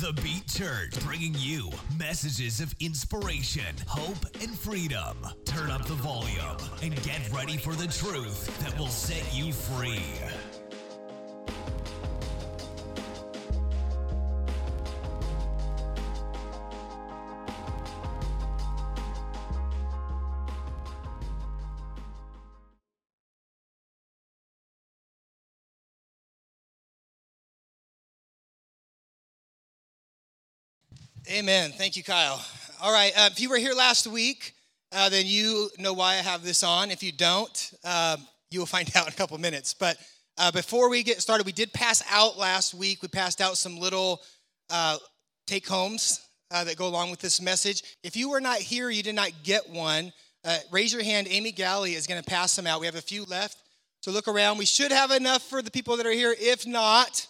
The Beat Church bringing you messages of inspiration, hope, and freedom. Turn up the volume and get ready for the truth that will set you free. Amen. Thank you, Kyle. All right. Uh, if you were here last week, uh, then you know why I have this on. If you don't, uh, you will find out in a couple minutes. But uh, before we get started, we did pass out last week. We passed out some little uh, take homes uh, that go along with this message. If you were not here, you did not get one, raise your hand. Amy Galley is going to pass them out. We have a few left. So look around. We should have enough for the people that are here. If not,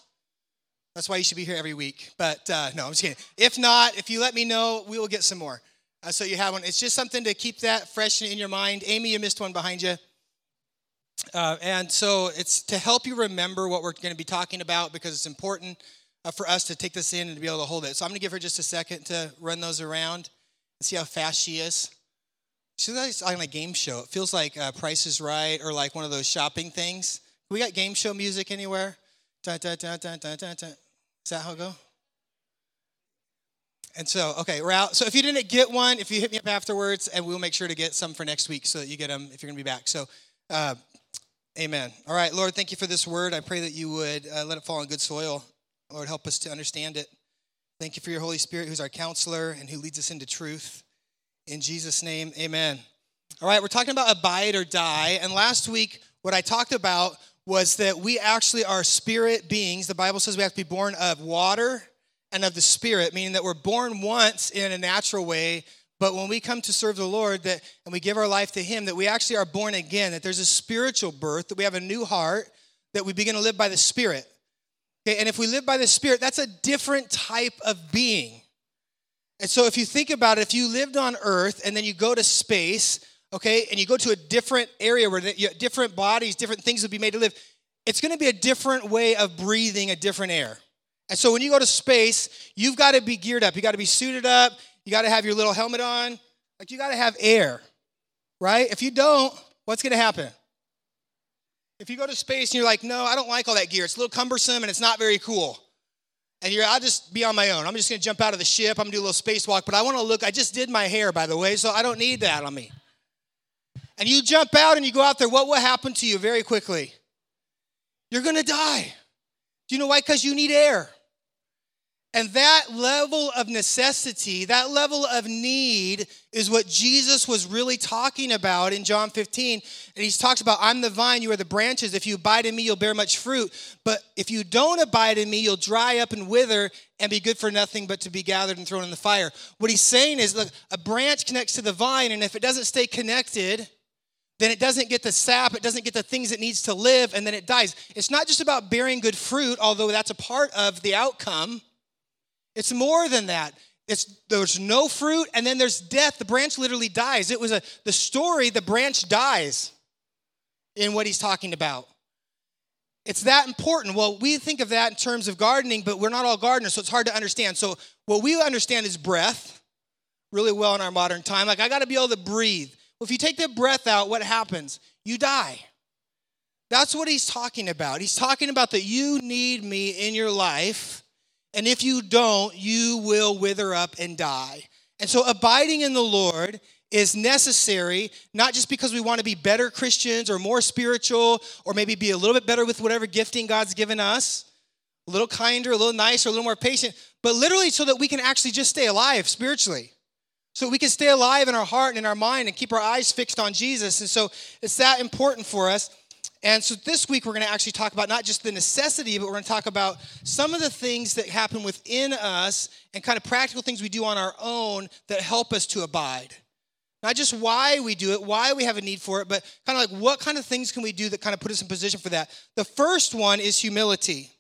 that's why you should be here every week. But uh, no, I'm just kidding. If not, if you let me know, we will get some more. Uh, so you have one. It's just something to keep that fresh in your mind. Amy, you missed one behind you. Uh, and so it's to help you remember what we're going to be talking about because it's important uh, for us to take this in and to be able to hold it. So I'm going to give her just a second to run those around and see how fast she is. She's like on a game show. It feels like uh, Price is Right or like one of those shopping things. We got game show music anywhere? Da, da, da. Is that how it go? And so, okay, we're out. So if you didn't get one, if you hit me up afterwards, and we'll make sure to get some for next week so that you get them if you're going to be back. So, uh, amen. All right, Lord, thank you for this word. I pray that you would uh, let it fall on good soil. Lord, help us to understand it. Thank you for your Holy Spirit, who's our counselor and who leads us into truth. In Jesus' name, amen. All right, we're talking about abide or die. And last week, what I talked about was that we actually are spirit beings. The Bible says we have to be born of water and of the spirit, meaning that we're born once in a natural way, but when we come to serve the Lord that and we give our life to him that we actually are born again, that there's a spiritual birth, that we have a new heart, that we begin to live by the spirit. Okay, and if we live by the spirit, that's a different type of being. And so if you think about it, if you lived on earth and then you go to space, okay, and you go to a different area where different bodies, different things would be made to live, it's going to be a different way of breathing a different air. And so when you go to space, you've got to be geared up. You got to be suited up. You got to have your little helmet on. Like you got to have air, right? If you don't, what's going to happen? If you go to space and you're like, no, I don't like all that gear. It's a little cumbersome and it's not very cool. And you're, I'll just be on my own. I'm just going to jump out of the ship. I'm going to do a little spacewalk, but I want to look. I just did my hair, by the way, so I don't need that on me and you jump out and you go out there, what will happen to you very quickly? You're gonna die. Do you know why? Because you need air. And that level of necessity, that level of need, is what Jesus was really talking about in John 15. And he talks about, I'm the vine, you are the branches. If you abide in me, you'll bear much fruit. But if you don't abide in me, you'll dry up and wither and be good for nothing but to be gathered and thrown in the fire. What he's saying is, look, a branch connects to the vine, and if it doesn't stay connected, then it doesn't get the sap, it doesn't get the things it needs to live, and then it dies. It's not just about bearing good fruit, although that's a part of the outcome. It's more than that. It's there's no fruit, and then there's death. The branch literally dies. It was a the story, the branch dies in what he's talking about. It's that important. Well, we think of that in terms of gardening, but we're not all gardeners, so it's hard to understand. So what we understand is breath really well in our modern time. Like I gotta be able to breathe. Well, if you take the breath out, what happens? You die. That's what he's talking about. He's talking about that you need me in your life, and if you don't, you will wither up and die. And so, abiding in the Lord is necessary, not just because we want to be better Christians or more spiritual, or maybe be a little bit better with whatever gifting God's given us, a little kinder, a little nicer, a little more patient, but literally so that we can actually just stay alive spiritually so we can stay alive in our heart and in our mind and keep our eyes fixed on Jesus. And so it's that important for us. And so this week we're going to actually talk about not just the necessity, but we're going to talk about some of the things that happen within us and kind of practical things we do on our own that help us to abide. Not just why we do it, why we have a need for it, but kind of like what kind of things can we do that kind of put us in position for that. The first one is humility.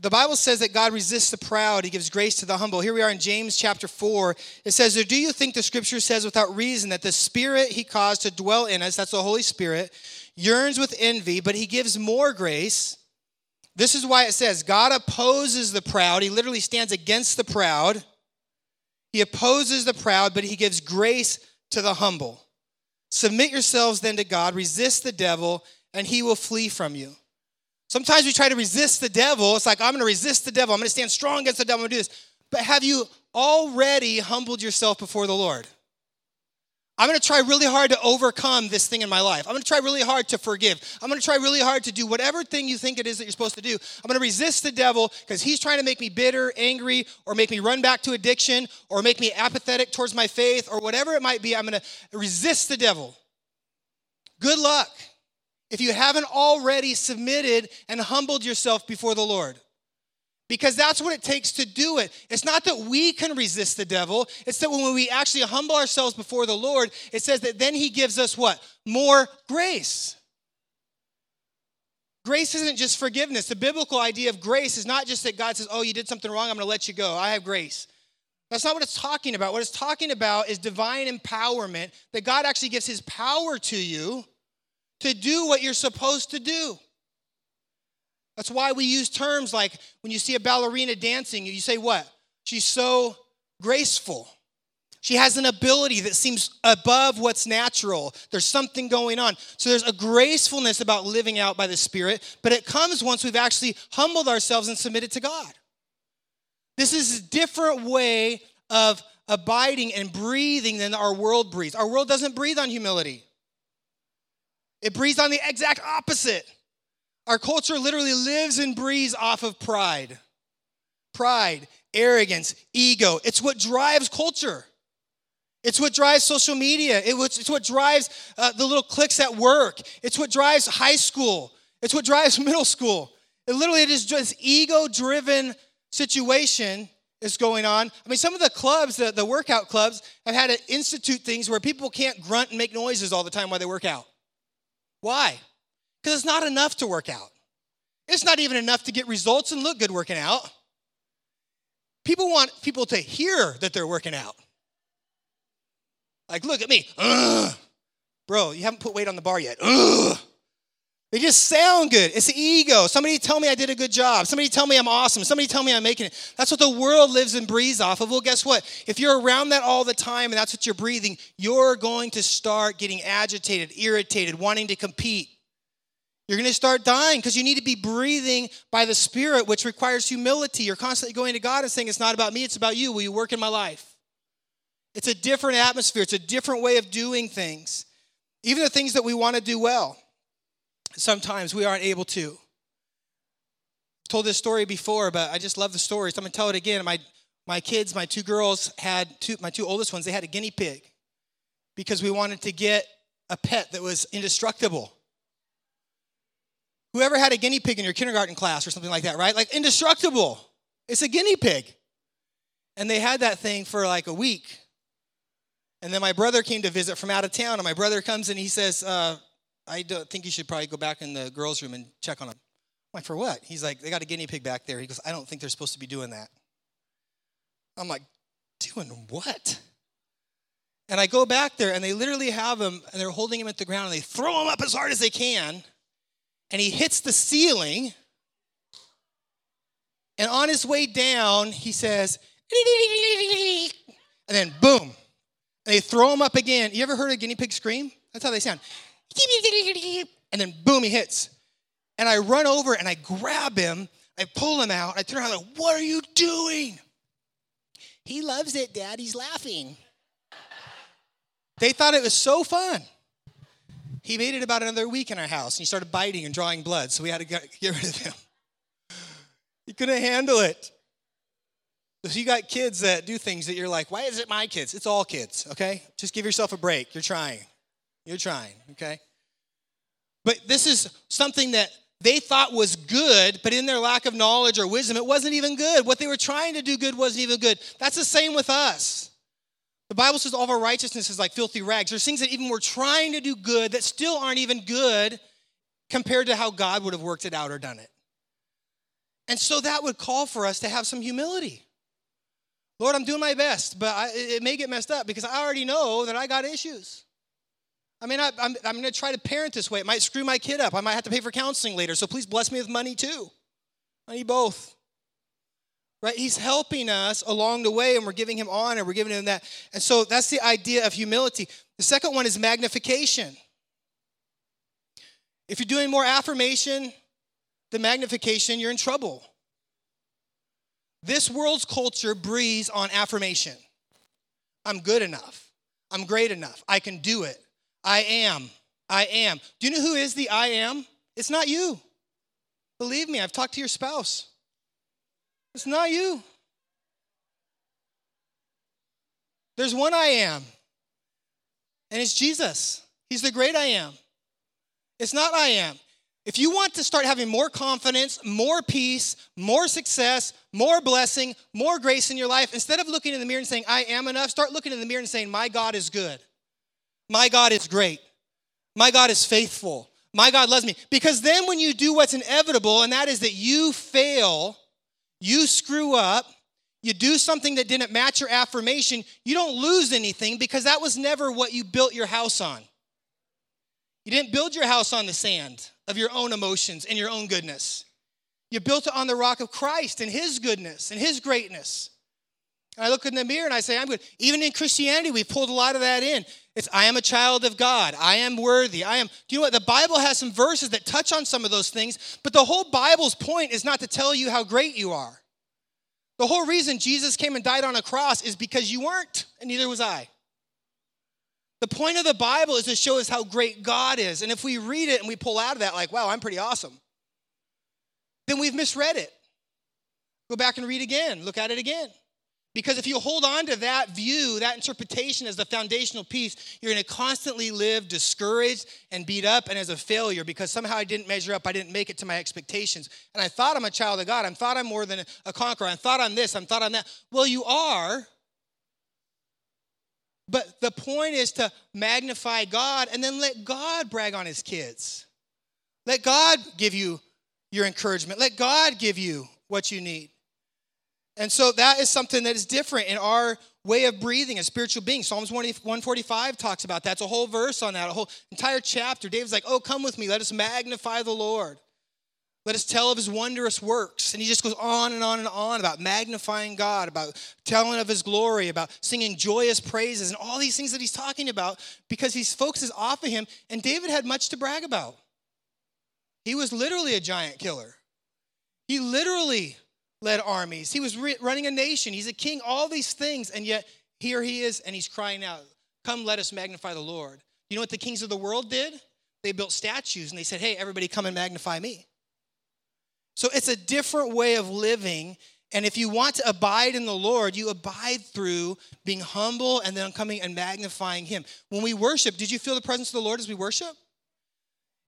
The Bible says that God resists the proud, He gives grace to the humble. Here we are in James chapter 4. It says, do you think the scripture says without reason that the Spirit He caused to dwell in us, that's the Holy Spirit, yearns with envy, but He gives more grace? This is why it says God opposes the proud. He literally stands against the proud. He opposes the proud, but he gives grace to the humble. Submit yourselves then to God, resist the devil, and he will flee from you. Sometimes we try to resist the devil. It's like, I'm going to resist the devil. I'm going to stand strong against the devil. I'm going to do this. But have you already humbled yourself before the Lord? I'm going to try really hard to overcome this thing in my life. I'm going to try really hard to forgive. I'm going to try really hard to do whatever thing you think it is that you're supposed to do. I'm going to resist the devil because he's trying to make me bitter, angry, or make me run back to addiction, or make me apathetic towards my faith, or whatever it might be. I'm going to resist the devil. Good luck if you haven't already submitted and humbled yourself before the Lord. Because that's what it takes to do it. It's not that we can resist the devil, it's that when we actually humble ourselves before the Lord, it says that then he gives us what? More grace. Grace isn't just forgiveness. The biblical idea of grace is not just that God says, Oh, you did something wrong, I'm to let you go. I have grace. That's not what it's talking about. What it's talking about is divine empowerment, that God actually gives his power to you to do what you're supposed to do. That's why we use terms like when you see a ballerina dancing, you say what? She's so graceful. She has an ability that seems above what's natural. There's something going on. So there's a gracefulness about living out by the Spirit, but it comes once we've actually humbled ourselves and submitted to God. This is a different way of abiding and breathing than our world breathes. Our world doesn't breathe on humility. It breathes on the exact opposite. Our culture literally lives and breathes off of pride. Pride, arrogance, ego. It's what drives culture. It's what drives social media. It's what drives uh, the little cliques at work. It's what drives high school. It's what drives middle school. It literally it is just ego driven situation is going on. I mean, some of the clubs, the, the workout clubs, have had to institute things where people can't grunt and make noises all the time while they work out. Why? Because it's not enough to work out. It's not even enough to get results and look good working out. People want people to hear that they're working out. Like, look at me. Ugh. Bro, you haven't put weight on the bar yet. Ugh. They just sound good. It's ego. Somebody tell me I did a good job. Somebody tell me I'm awesome. Somebody tell me I'm making it. That's what the world lives and breathes off of. Well, guess what? If you're around that all the time and that's what you're breathing, you're going to start getting agitated, irritated, wanting to compete. You're going to start dying because you need to be breathing by the Spirit, which requires humility. You're constantly going to God and saying, It's not about me, it's about you. Will you work in my life? It's a different atmosphere, it's a different way of doing things. Even the things that we want to do well sometimes we aren't able to. I've told this story before, but I just love the story, so I'm gonna tell it again. My my kids, my two girls had two, my two oldest ones, they had a guinea pig because we wanted to get a pet that was indestructible. Whoever had a guinea pig in your kindergarten class or something like that, right? Like indestructible. It's a guinea pig. And they had that thing for like a week. And then my brother came to visit from out of town, and my brother comes and he says, uh, I don't think you should probably go back in the girls' room and check on them. I'm like, for what? He's like, they got a guinea pig back there. He goes, I don't think they're supposed to be doing that. I'm like, doing what? And I go back there and they literally have him and they're holding him at the ground and they throw him up as hard as they can. And he hits the ceiling. And on his way down, he says, and then boom. And they throw him up again. You ever heard a guinea pig scream? That's how they sound and then boom, he hits. And I run over and I grab him, I pull him out, I turn around, like, what are you doing? He loves it, Dad. He's laughing. They thought it was so fun. He made it about another week in our house and he started biting and drawing blood, so we had to get, rid of him. He couldn't handle it. So you got kids that do things that you're like, why is it my kids? It's all kids, okay? Just give yourself a break. You're trying. You're trying, okay? But this is something that they thought was good, but in their lack of knowledge or wisdom, it wasn't even good. What they were trying to do good wasn't even good. That's the same with us. The Bible says all of our righteousness is like filthy rags. There's things that even we're trying to do good that still aren't even good compared to how God would have worked it out or done it. And so that would call for us to have some humility. Lord, I'm doing my best, but I, it may get messed up because I already know that I got issues. I mean, I, I'm, I'm going to try to parent this way. It might screw my kid up. I might have to pay for counseling later, so please bless me with money too. I need both. Right? He's helping us along the way and we're giving him honor. We're giving him that. And so that's the idea of humility. The second one is magnification. If you're doing more affirmation than magnification, you're in trouble. This world's culture breathes on affirmation. I'm good enough. I'm great enough. I can do it. I am. I am. Do you know who is the I am? It's not you. Believe me, I've talked to your spouse. It's not you. There's one I am, and it's Jesus. He's the great I am. It's not I am. If you want to start having more confidence, more peace, more success, more blessing, more grace in your life, instead of looking in the mirror and saying, I am enough, start looking in the mirror and saying, My God is good. My God is great. My God is faithful. My God loves me. Because then when you do what's inevitable, and that is that you fail, you screw up, you do something that didn't match your affirmation, you don't lose anything because that was never what you built your house on. You didn't build your house on the sand of your own emotions and your own goodness. You built it on the rock of Christ and His goodness and His greatness. I look in the mirror and I say, I'm good. Even in Christianity, we've pulled a lot of that in. It's, I am a child of God. I am worthy. I am. Do you know what? The Bible has some verses that touch on some of those things, but the whole Bible's point is not to tell you how great you are. The whole reason Jesus came and died on a cross is because you weren't, and neither was I. The point of the Bible is to show us how great God is. And if we read it and we pull out of that, like, wow, I'm pretty awesome, then we've misread it. Go back and read again, look at it again. Because if you hold on to that view, that interpretation as the foundational piece, you're going to constantly live discouraged and beat up and as a failure because somehow I didn't measure up. I didn't make it to my expectations. And I thought I'm a child of God. I thought I'm more than a conqueror. I thought I'm this. I thought I'm that. Well, you are. But the point is to magnify God and then let God brag on his kids. Let God give you your encouragement. Let God give you what you need. And so that is something that is different in our way of breathing as spiritual beings. Psalms 145 talks about that. It's a whole verse on that, a whole entire chapter. David's like, Oh, come with me. Let us magnify the Lord. Let us tell of his wondrous works. And he just goes on and on and on about magnifying God, about telling of his glory, about singing joyous praises, and all these things that he's talking about because he focuses off of him. And David had much to brag about. He was literally a giant killer. He literally led armies. He was re- running a nation. He's a king, all these things. And yet, here he is, and he's crying out, Come, let us magnify the Lord. You know what the kings of the world did? They built statues and they said, Hey, everybody come and magnify me. So it's a different way of living. And if you want to abide in the Lord, you abide through being humble and then coming and magnifying Him. When we worship, did you feel the presence of the Lord as we worship?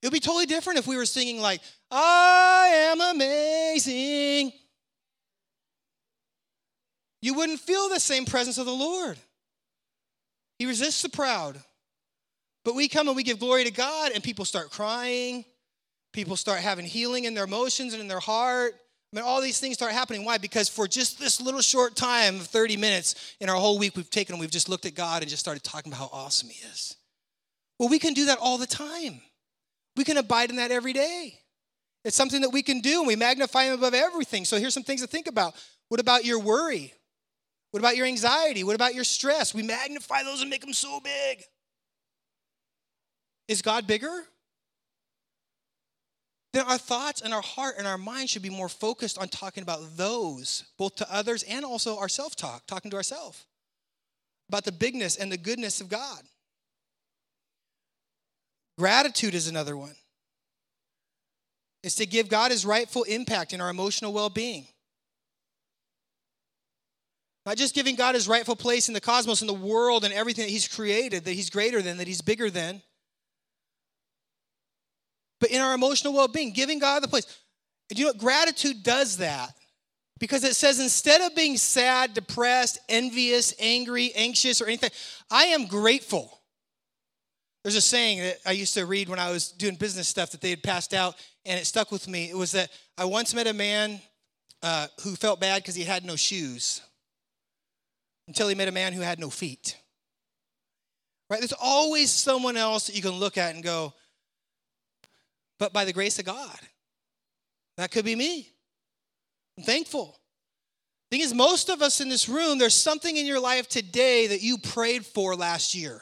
It would be totally different if we were singing, like, I am amazing you wouldn't feel the same presence of the Lord. He resists the proud. But we come and we give glory to God, and people start crying. People start having healing in their emotions and in their heart. I mean, all these things start happening. Why? Because for just this little short time of 30 minutes in our whole week we've taken, we've just looked at God and just started talking about how awesome He is. Well, we can do that all the time. We can abide in that every day. It's something that we can do, and we magnify Him above everything. So here's some things to think about. What about your worry? What about your anxiety? What about your stress? We magnify those and make them so big. Is God bigger? Then our thoughts and our heart and our mind should be more focused on talking about those, both to others and also our self talk, talking to ourselves about the bigness and the goodness of God. Gratitude is another one. It's to give God his rightful impact in our emotional well being. Not just giving God his rightful place in the cosmos, in the world, and everything that he's created, that he's greater than, that he's bigger than, but in our emotional well being, giving God the place. And you know what? Gratitude does that. Because it says instead of being sad, depressed, envious, angry, anxious, or anything, I am grateful. There's a saying that I used to read when I was doing business stuff that they had passed out, and it stuck with me. It was that I once met a man uh, who felt bad because he had no shoes until he met a man who had no feet. Right? There's always someone else that you can look at and go, but by the grace of God, that could be me. I'm thankful. The Thing is, most of us in this room, there's something in your life today that you prayed for last year.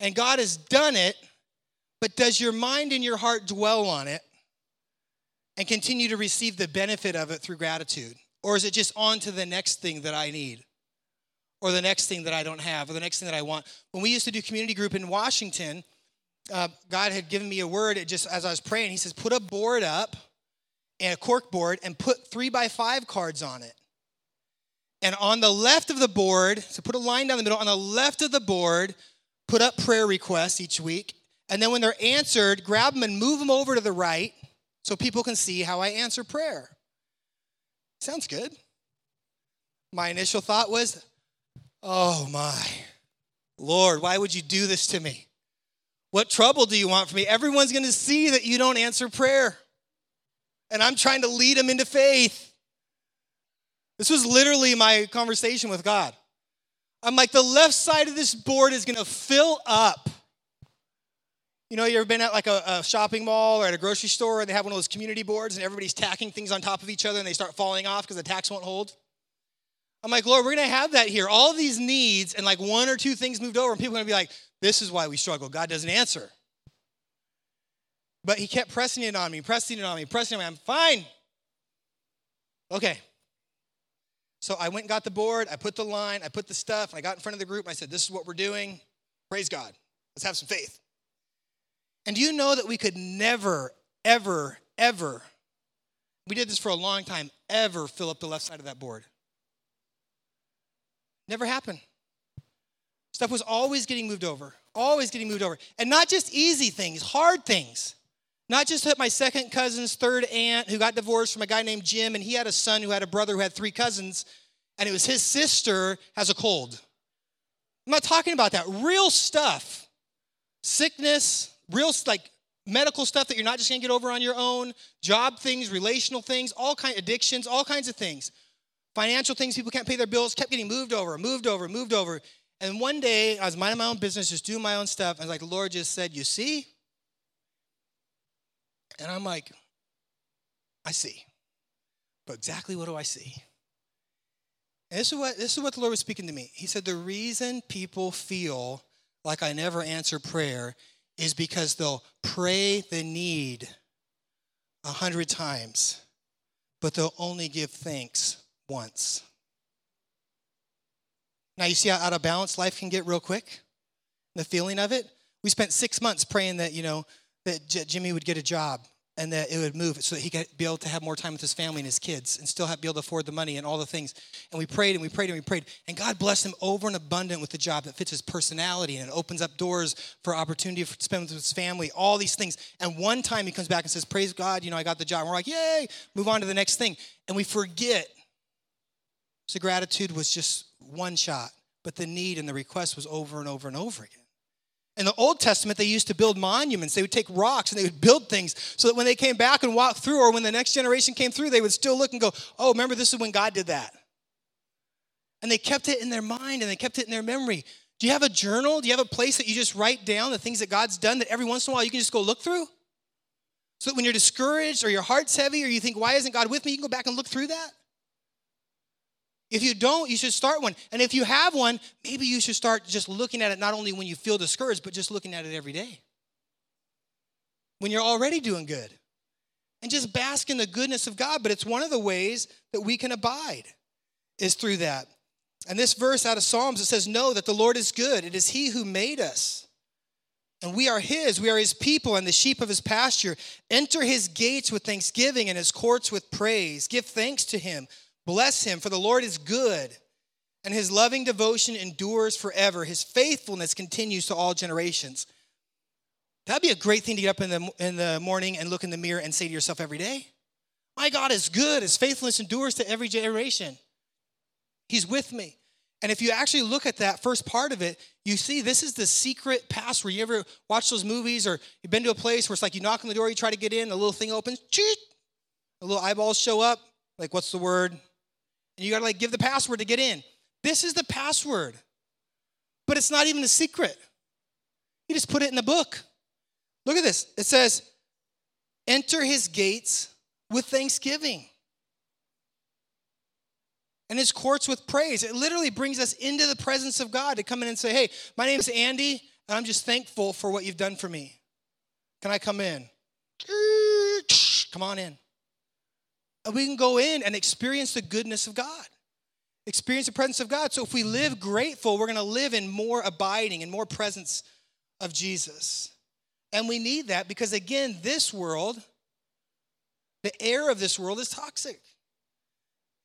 And God has done it, but does your mind and your heart dwell on it and continue to receive the benefit of it through gratitude? Or is it just on to the next thing that I need? Or the next thing that I don't have, or the next thing that I want? When we used to do community group in Washington, uh, God had given me a word just as I was praying. He says, Put a board up and a cork board and put three by five cards on it. And on the left of the board, so put a line down the middle, on the left of the board, put up prayer requests each week. And then when they're answered, grab them and move them over to the right so people can see how I answer prayer. Sounds good. My initial thought was, oh my, Lord, why would you do this to me? What trouble do you want from me? Everyone's going to see that you don't answer prayer. And I'm trying to lead them into faith. This was literally my conversation with God. I'm like, the left side of this board is going to fill up. You know, you ever been at like a, a, shopping mall or at a grocery store and they have one of those community boards and everybody's tacking things on top of each other and they start falling off because the tacks won't hold? I'm like, Lord, we're going to have that here. All these needs and like one or two things moved over and people are going to be like, this is why we struggle. God doesn't answer. But he kept pressing it on me, pressing it on me, pressing it on me. I'm fine. Okay. So I went and got the board, I put the line, I put the stuff, I got in front of the group, I said, This is what we're doing. Praise God. Let's have some faith. And do you know that we could never, ever, ever, we did this for a long time, ever fill up the left side of that board? Never happened. Stuff was always getting moved over, always getting moved over. And not just easy things, hard things. Not just my second cousin's third aunt who got divorced from a guy named Jim, and he had a son who had a brother who had three cousins, and it was his sister has a cold. I'm not talking about that. Real stuff. Sickness, real like medical stuff that you're not just gonna get over on your own, job things, relational things, all kind addictions, all kinds of things. Financial things, people can't pay their bills, kept getting moved over, moved over, moved over. And one day I was minding my own business, just doing my own stuff, and like the Lord just said, You see? And I'm like, I see. But exactly what do I see? And this is what this is what the Lord was speaking to me. He said, The reason people feel like I never answer prayer is because they'll pray the need a hundred times, but they'll only give thanks once. Now, you see how out of balance life can get real quick? The feeling of it? We spent six months praying that, you know, that J- Jimmy would get a job and that it would move so that he could be able to have more time with his family and his kids and still have, be able to afford the money and all the things. And we prayed and we prayed and we prayed. And God blessed him over and abundant with the job that fits his personality and it opens up doors for opportunity to spend with his family, all these things. And one time he comes back and says, Praise God, you know, I got the job. And we're like, Yay, move on to the next thing. And we forget. So gratitude was just one shot, but the need and the request was over and over and over again. In the Old Testament, they used to build monuments. They would take rocks and they would build things so that when they came back and walked through, or when the next generation came through, they would still look and go, Oh, remember, this is when God did that. And they kept it in their mind and they kept it in their memory. Do you have a journal? Do you have a place that you just write down the things that God's done that every once in a while you can just go look through? So that when you're discouraged or your heart's heavy or you think, Why isn't God with me? You can go back and look through that. If you don't, you should start one. And if you have one, maybe you should start just looking at it not only when you feel discouraged, but just looking at it every day. When you're already doing good. And just bask in the goodness of God. But it's one of the ways that we can abide is through that. And this verse out of Psalms, it says, Know that the Lord is good. It is He who made us. And we are His. We are His people and the sheep of His pasture. Enter His gates with thanksgiving and His courts with praise. Give thanks to Him Bless him, for the Lord is good, and his loving devotion endures forever. His faithfulness continues to all generations. That'd be a great thing to get up in the, in the morning and look in the mirror and say to yourself every day, My God is good. His faithfulness endures to every generation. He's with me. And if you actually look at that first part of it, you see this is the secret password. You ever watch those movies or you've been to a place where it's like you knock on the door, you try to get in, the little thing opens, cheat, the little eyeballs show up. Like, what's the word? And you got to like give the password to get in. This is the password. But it's not even a secret. You just put it in the book. Look at this. It says, enter his gates with thanksgiving and his courts with praise. It literally brings us into the presence of God to come in and say, Hey, my name is Andy, and I'm just thankful for what you've done for me. Can I come in? Come on in. We can go in and experience the goodness of God, experience the presence of God. So if we live grateful, we're going to live in more abiding and more presence of Jesus. And we need that because, again, this world, the air of this world is toxic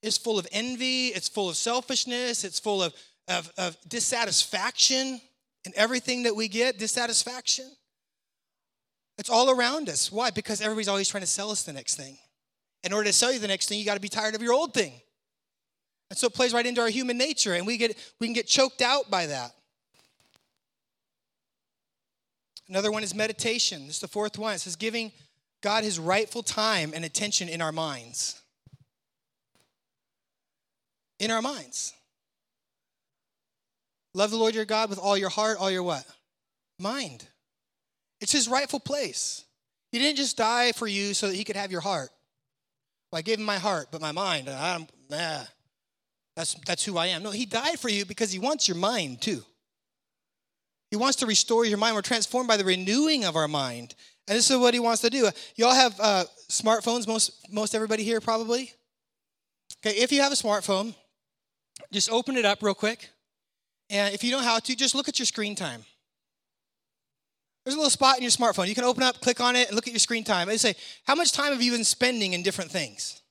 It's full of envy, it's full of selfishness, it's full of, of, of dissatisfaction and everything that we get, dissatisfaction. It's all around us. Why? Because everybody's always trying to sell us the next thing. In order to sell you the next thing, you got to be tired of your old thing. And so it plays right into our human nature, and we get we can get choked out by that. Another one is meditation. This is the fourth one. It says giving God his rightful time and attention in our minds in our minds. Love the Lord your God with all your heart, all your what? Mind. It's his rightful place. He didn't just die for you so that he could have your heart. Well, I gave him my heart, but my mind, I'm, nah, that's, that's who I am. No, he died for you because he wants your mind too. He wants to restore your mind. We're transformed by the renewing of our mind. And this is what he wants to do. Y'all have uh, smartphones, most, most everybody here probably? Okay, if you have a smartphone, just open it up real quick. And if you know how to, just look at your screen time. There's a little spot in your smartphone. You can open up, click on it, and look at your screen time. And say, how much time have you been spending in different things?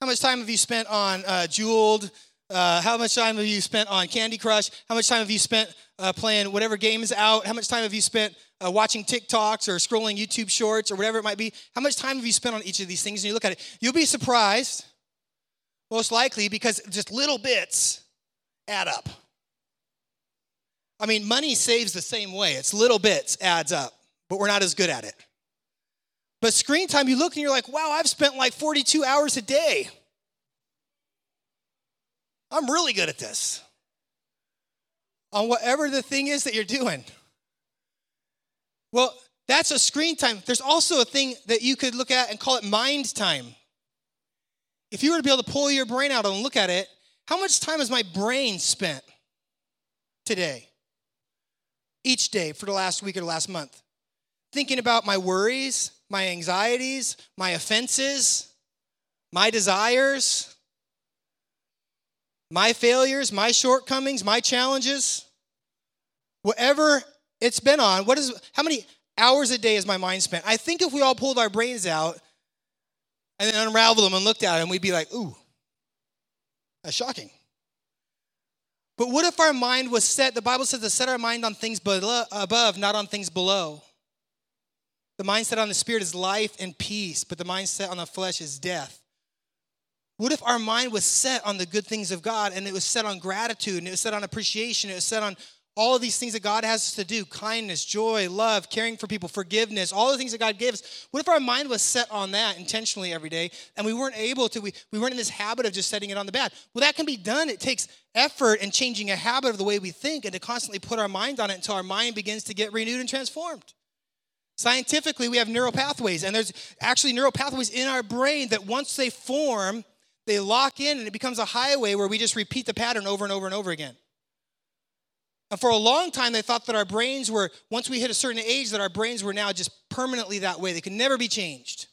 How much time have you spent on uh, Jeweled? Uh, how much time have you spent on Candy Crush? How much time have you spent uh, playing whatever game is out? How much time have you spent uh, watching TikToks or scrolling YouTube shorts or whatever it might be? How much time have you spent on each of these things? And you look at it, you'll be surprised most likely because just little bits add up. I mean, money saves the same way. It's little bits adds up, but we're not as good at it. But screen time, you look and you're like, wow, I've spent like 42 hours a day. I'm really good at this. On whatever the thing is that you're doing. Well, that's a screen time. There's also a thing that you could look at and call it mind time if you were to be able to pull your brain out and look at it, how much time has my brain spent today, each day for the last week or the last month? Thinking about my worries, my anxieties, my offenses, my desires, my failures, my shortcomings, my challenges, whatever it's been on. What is how many hours a day is my mind spent? I think if we all pulled our brains out and then unravel them and looked at them, we'd be like, ooh, that's shocking. But what if our mind was set? The Bible says to set our mind on things below, above, not on things below. The mindset on the spirit is life and peace, but the mindset on the flesh is death. What if our mind was set on the good things of God and it was set on gratitude and it was set on appreciation, it was set on all of these things that God has us to do kindness, joy, love, caring for people, forgiveness, all the things that God gives. What if our mind was set on that intentionally every day and we weren't able to, we, we weren't in this habit of just setting it on the bad? Well, that can be done. It takes effort and changing a habit of the way we think and to constantly put our mind on it until our mind begins to get renewed and transformed. Scientifically, we have neural pathways, and there's actually neural pathways in our brain that once they form, they lock in and it becomes a highway where we just repeat the pattern over and over and over again. And for a long time, they thought that our brains were, once we hit a certain age, that our brains were now just permanently that way. They could never be changed.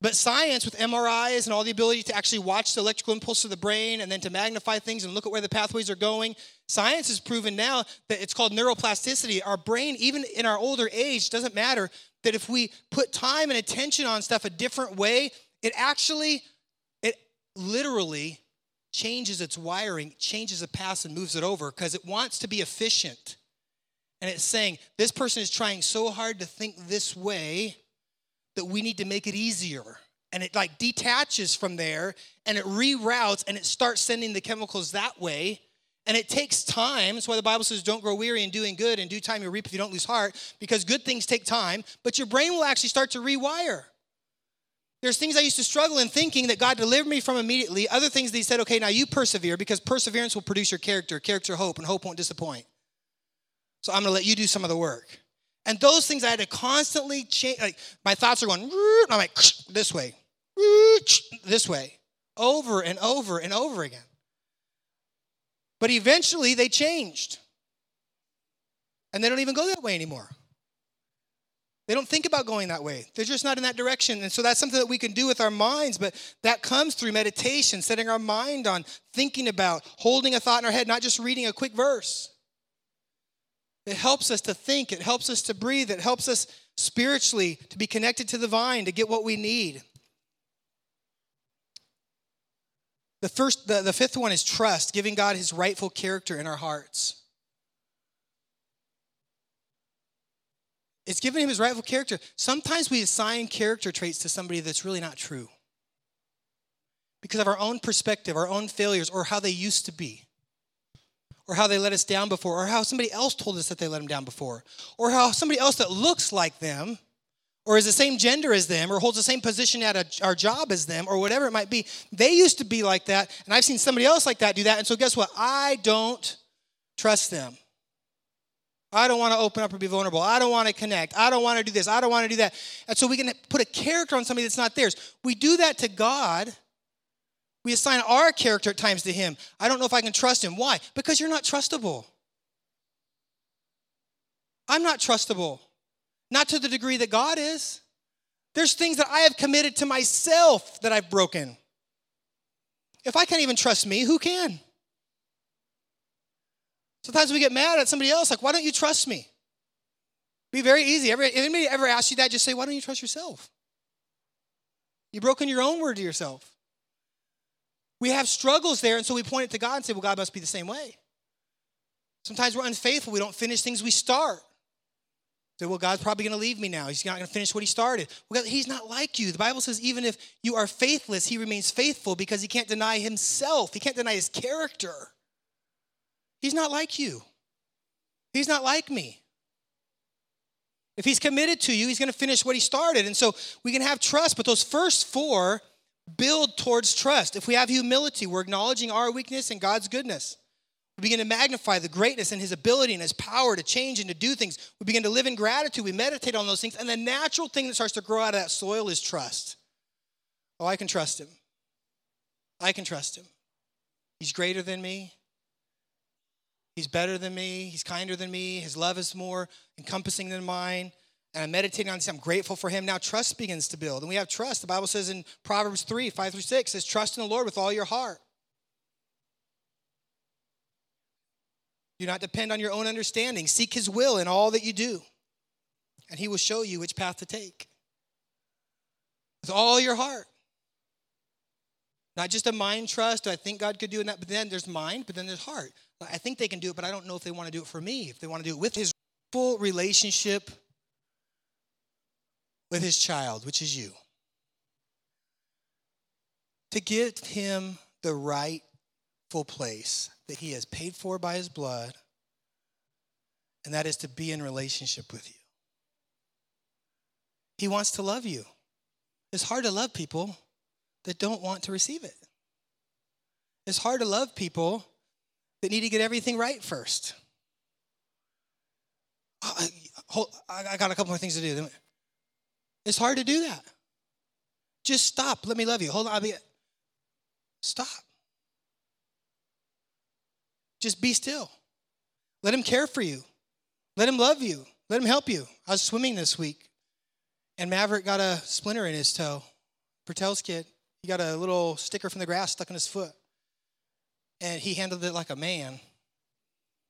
But science, with MRIs and all the ability to actually watch the electrical impulse of the brain and then to magnify things and look at where the pathways are going, science has proven now that it's called neuroplasticity. Our brain, even in our older age, doesn't matter that if we put time and attention on stuff a different way, it actually, it literally changes its wiring, changes the path, and moves it over because it wants to be efficient. And it's saying, this person is trying so hard to think this way that we need to make it easier. And it like detaches from there and it reroutes and it starts sending the chemicals that way. And it takes time. That's why the Bible says, don't grow weary in doing good. In due time, you'll reap if you don't lose heart, because good things take time. But your brain will actually start to rewire. There's things I used to struggle in thinking that God delivered me from immediately. Other things that He said, okay, now you persevere because perseverance will produce your character, character, hope, and hope won't disappoint. So I'm going to let you do some of the work. And those things I had to constantly change. Like my thoughts are going, I'm like, this way, this way, over and over and over again. But eventually they changed. And they don't even go that way anymore. They don't think about going that way. They're just not in that direction. And so that's something that we can do with our minds, but that comes through meditation, setting our mind on thinking about, holding a thought in our head, not just reading a quick verse. It helps us to think, it helps us to breathe, it helps us spiritually to be connected to the vine, to get what we need. The first the, the fifth one is trust, giving God his rightful character in our hearts. It's giving him his rightful character. Sometimes we assign character traits to somebody that's really not true because of our own perspective, our own failures, or how they used to be, or how they let us down before, or how somebody else told us that they let them down before, or how somebody else that looks like them, or is the same gender as them, or holds the same position at a, our job as them, or whatever it might be. They used to be like that, and I've seen somebody else like that do that. And so, guess what? I don't trust them. I don't want to open up or be vulnerable. I don't want to connect. I don't want to do this. I don't want to do that. And so we can put a character on somebody that's not theirs. We do that to God. We assign our character at times to Him. I don't know if I can trust Him. Why? Because you're not trustable. I'm not trustable, not to the degree that God is. There's things that I have committed to myself that I've broken. If I can't even trust me, who can? Sometimes we get mad at somebody else, like, why don't you trust me? Be very easy. Ever, anybody ever ask you that, just say, why don't you trust yourself? You've broken your own word to yourself. We have struggles there, and so we point it to God and say, well, God must be the same way. Sometimes we're unfaithful. We don't finish things we start. Say, well, God's probably going to leave me now. He's not going to finish what he started. Well, he's not like you. The Bible says even if you are faithless, he remains faithful because he can't deny himself. He can't deny his character. He's not like you. He's not like me. If he's committed to you, he's going to finish what he started. And so we can have trust, but those first four build towards trust. If we have humility, we're acknowledging our weakness and God's goodness. We begin to magnify the greatness and his ability and his power to change and to do things. We begin to live in gratitude. We meditate on those things. And the natural thing that starts to grow out of that soil is trust. Oh, I can trust him. I can trust him. He's greater than me. He's better than me. He's kinder than me. His love is more encompassing than mine. And I'm meditating on this. I'm grateful for him. Now trust begins to build. And we have trust. The Bible says in Proverbs 3, 5 through 6, says, trust in the Lord with all your heart. Do not depend on your own understanding. Seek his will in all that you do. And he will show you which path to take. With all your heart. Not just a mind trust. Oh, I think God could do that. But then there's mind, but then there's heart. I think they can do it, but I don't know if they want to do it for me, if they want to do it with his full relationship with his child, which is you. To give him the rightful place that he has paid for by his blood, and that is to be in relationship with you. He wants to love you. It's hard to love people that don't want to receive it. It's hard to love people that need to get everything right first. Uh, I, I got a couple more things to do. It's hard to do that. Just stop. Let me love you. Hold on. I'll be. Stop. Just be still. Let him care for you. Let him love you. Let him help you. I was swimming this week, and Maverick got a splinter in his toe. Pertel's kid, he got a little sticker from the grass stuck in his foot and he handled it like a man,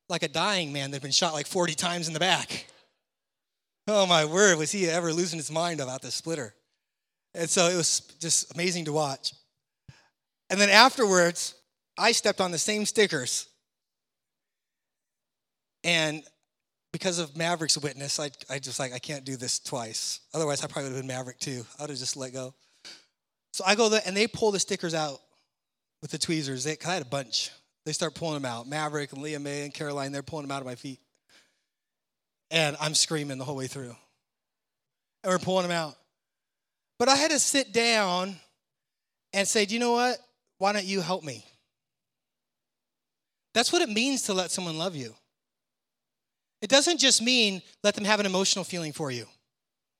like a dying man that'd been shot like 40 times in the back. Oh my word, was he ever losing his mind about this splitter? And so it was just amazing to watch. And then afterwards, I stepped on the same stickers. And because of Maverick's witness, I, I just like, I can't do this twice. Otherwise, I probably would have been Maverick too. I would have just let go. So I go there, and they pull the stickers out with the tweezers. They, I had a bunch. They start pulling them out. Maverick and Leah May and Caroline, they're pulling them out of my feet. And I'm screaming the whole way through. And we're pulling them out. But I had to sit down and say, you know what? Why don't you help me? That's what it means to let someone love you. It doesn't just mean let them have an emotional feeling for you.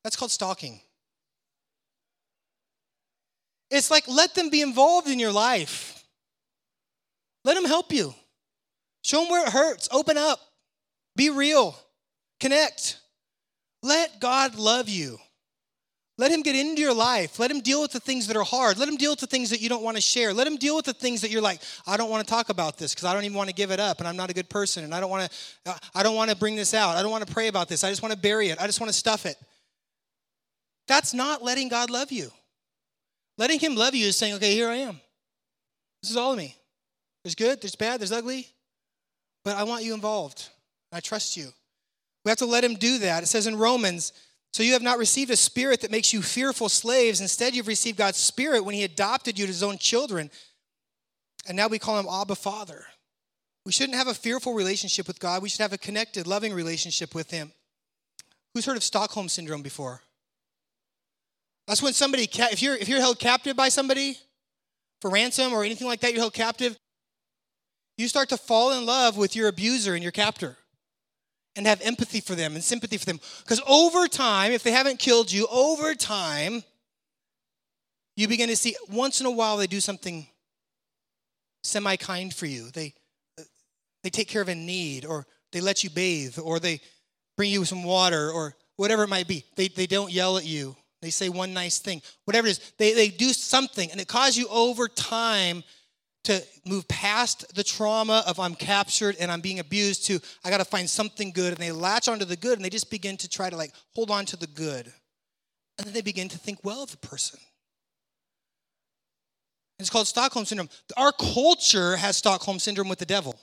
That's called stalking. It's like let them be involved in your life. Let him help you. Show him where it hurts. Open up. Be real. Connect. Let God love you. Let him get into your life. Let him deal with the things that are hard. Let him deal with the things that you don't want to share. Let him deal with the things that you're like, I don't want to talk about this because I don't even want to give it up and I'm not a good person and I don't want to uh, I don't want to bring this out. I don't want to pray about this. I just want to bury it. I just want to stuff it. That's not letting God love you. Letting him love you is saying, "Okay, here I am. This is all of me. There's good, there's bad, there's ugly, but I want you involved. I trust you." We have to let him do that. It says in Romans so you have not received a spirit that makes you fearful slaves. Instead, you've received God's spirit when he adopted you to his own children. And now we call him Abba Father. We shouldn't have a fearful relationship with God. We should have a connected, loving relationship with him. Who's heard of Stockholm syndrome before? That's when somebody, if you're, if you're held captive by somebody for ransom or anything like that, you're held captive, you start to fall in love with your abuser and your captor and have empathy for them and sympathy for them. Because over time, if they haven't killed you, over time, you begin to see once in a while they do something semi kind for you. They, they take care of a need, or they let you bathe, or they bring you some water, or whatever it might be. They, they don't yell at you. They say one nice thing. Whatever it is, they, they do something, and it causes you over time to move past the trauma of I'm captured and I'm being abused to I got to find something good. And they latch onto the good and they just begin to try to like hold on to the good. And then they begin to think well of the person. It's called Stockholm Syndrome. Our culture has Stockholm Syndrome with the devil.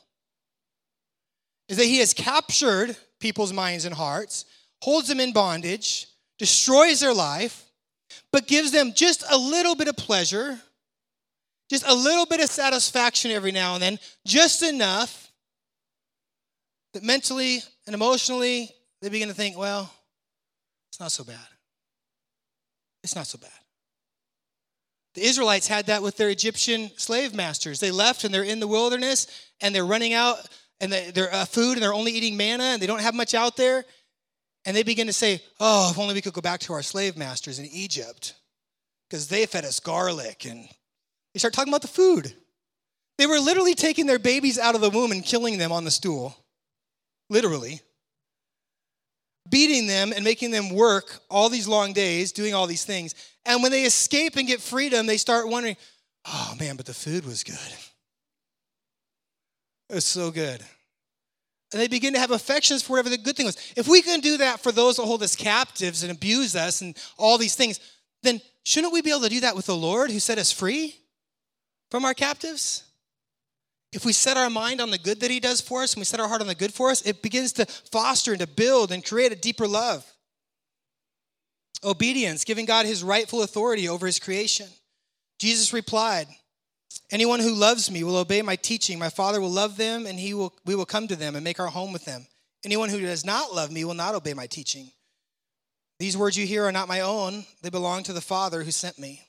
Is that he has captured people's minds and hearts, holds them in bondage, destroys their life, but gives them just a little bit of pleasure just a little bit of satisfaction every now and then, just enough that mentally and emotionally they begin to think, well, it's not so bad. It's not so bad. The Israelites had that with their Egyptian slave masters. They left and they're in the wilderness and they're running out and they're uh, food and they're only eating manna and they don't have much out there. And they begin to say, oh, if only we could go back to our slave masters in Egypt because they fed us garlic and they start talking about the food. They were literally taking their babies out of the womb and killing them on the stool. Literally. Beating them and making them work all these long days, doing all these things. And when they escape and get freedom, they start wondering, oh man, but the food was good. It was so good. And they begin to have affections for whatever the good thing was. If we can do that for those that hold us captives and abuse us and all these things, then shouldn't we be able to do that with the Lord who set us free? From our captives? If we set our mind on the good that He does for us and we set our heart on the good for us, it begins to foster and to build and create a deeper love. Obedience, giving God His rightful authority over His creation. Jesus replied, Anyone who loves me will obey my teaching. My Father will love them, and he will, we will come to them and make our home with them. Anyone who does not love me will not obey my teaching. These words you hear are not my own, they belong to the Father who sent me.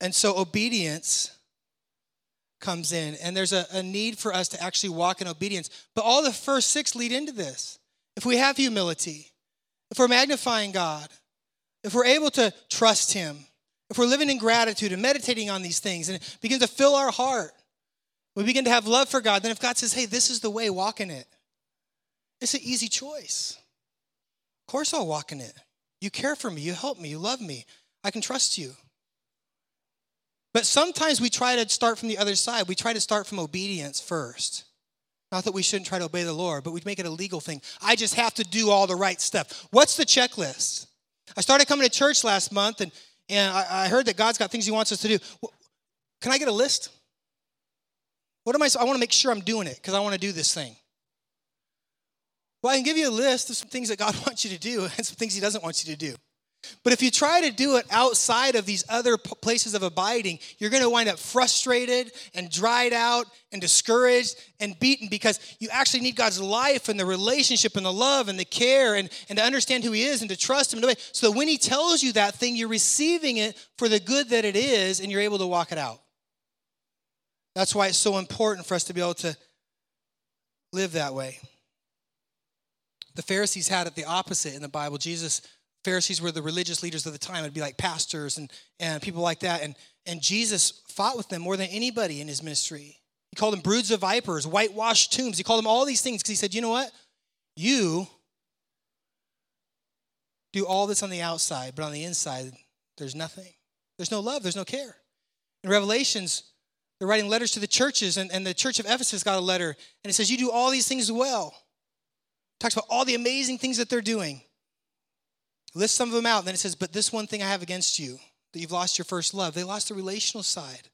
And so obedience comes in, and there's a, a, need for us to actually walk in obedience. But all the first six lead into this. If we have humility, if we're magnifying God, if we're able to trust Him, if we're living in gratitude and meditating on these things, and it begins to fill our heart, we begin to have love for God, then if God says, hey, this is the way, walk in it, it's an easy choice. Of course, I'll walk in it. You care for me, you help me, you love me, I can trust you. But sometimes we try to start from the other side. We try to start from obedience first. Not that we shouldn't try to obey the Lord, but we make it a legal thing. I just have to do all the right stuff. What's the checklist? I started coming to church last month and, and I, I heard that God's got things He wants us to do. Can I get a list? What am I? I want to make sure I'm doing it because I want to do this thing. Well, I can give you a list of some things that God wants you to do and some things He doesn't want you to do. But if you try to do it outside of these other places of abiding, you're going to wind up frustrated and dried out and discouraged and beaten because you actually need God's life and the relationship and the love and the care and, and to understand who He is and to trust Him. So when He tells you that thing, you're receiving it for the good that it is and you're able to walk it out. That's why it's so important for us to be able to live that way. The Pharisees had it the opposite in the Bible. Jesus, Pharisees were the religious leaders of the time. It'd be like pastors and, and people like that. And, and Jesus fought with them more than anybody in his ministry. He called them broods of vipers, whitewashed tombs. He called them all these things because he said, you know what? You do all this on the outside, but on the inside, there's nothing. There's no love, there's no care. In Revelations, they're writing letters to the churches, and, and the church of Ephesus got a letter, and it says, You do all these things well. Talks about all the amazing things that they're doing. List some of them out, and then it says, But this one thing I have against you, that you've lost your first love. They lost the relational side.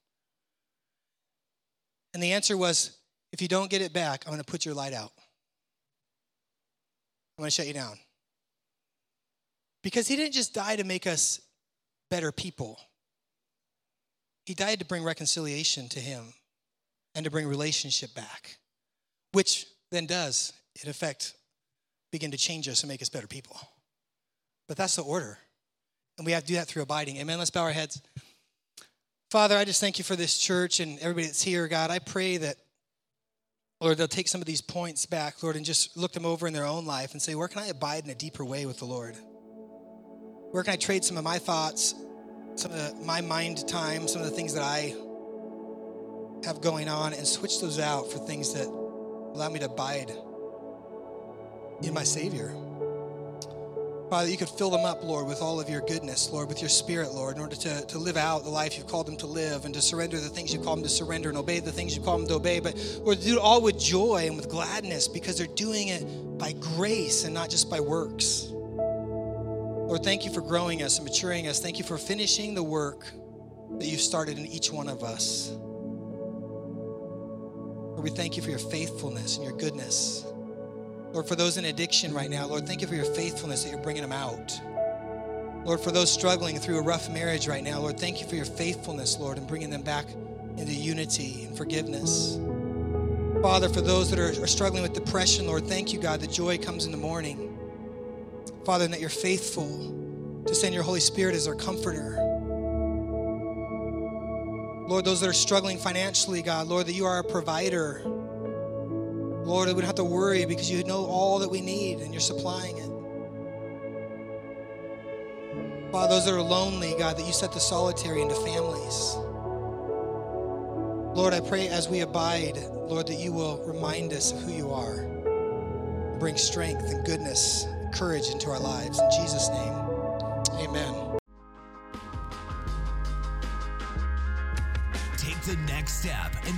And the answer was, If you don't get it back, I'm going to put your light out. I'm going to shut you down. Because he didn't just die to make us better people. He died to bring reconciliation to him and to bring relationship back, which then does, in effect, begin to change us and make us better people. But that's the order. And we have to do that through abiding. Amen. Let's bow our heads. Father, I just thank you for this church and everybody that's here, God. I pray that, Lord, they'll take some of these points back, Lord, and just look them over in their own life and say, where can I abide in a deeper way with the Lord? Where can I trade some of my thoughts some of the, my mind time, some of the things that I have going on, and switch those out for things that allow me to abide in my Savior. Father, you could fill them up, Lord, with all of your goodness, Lord, with your spirit, Lord, in order to, to live out the life you've called them to live and to surrender the things you call them to surrender and obey the things you call them to obey. But Lord, do it all with joy and with gladness because they're doing it by grace and not just by works. Lord, thank you for growing us and maturing us. Thank you for finishing the work that you've started in each one of us. Lord, we thank you for your faithfulness and your goodness. Lord, for those in addiction right now, Lord, thank you for your faithfulness that you're bringing them out. Lord, for those struggling through a rough marriage right now, Lord, thank you for your faithfulness, Lord, in bringing them back into unity and forgiveness. Father, for those that are, struggling with depression, Lord, thank you, God, that joy comes in the morning. Father, and that you're faithful to send your Holy Spirit as our comforter. Lord, those that are struggling financially, God, Lord, that you are a provider. Lord, we don't have to worry because you know all that we need and you're supplying it. Father, those that are lonely, God, that you set the solitary into families. Lord, I pray as we abide, Lord, that you will remind us of who you are, bring strength and goodness courage into our lives. In Jesus' name, amen.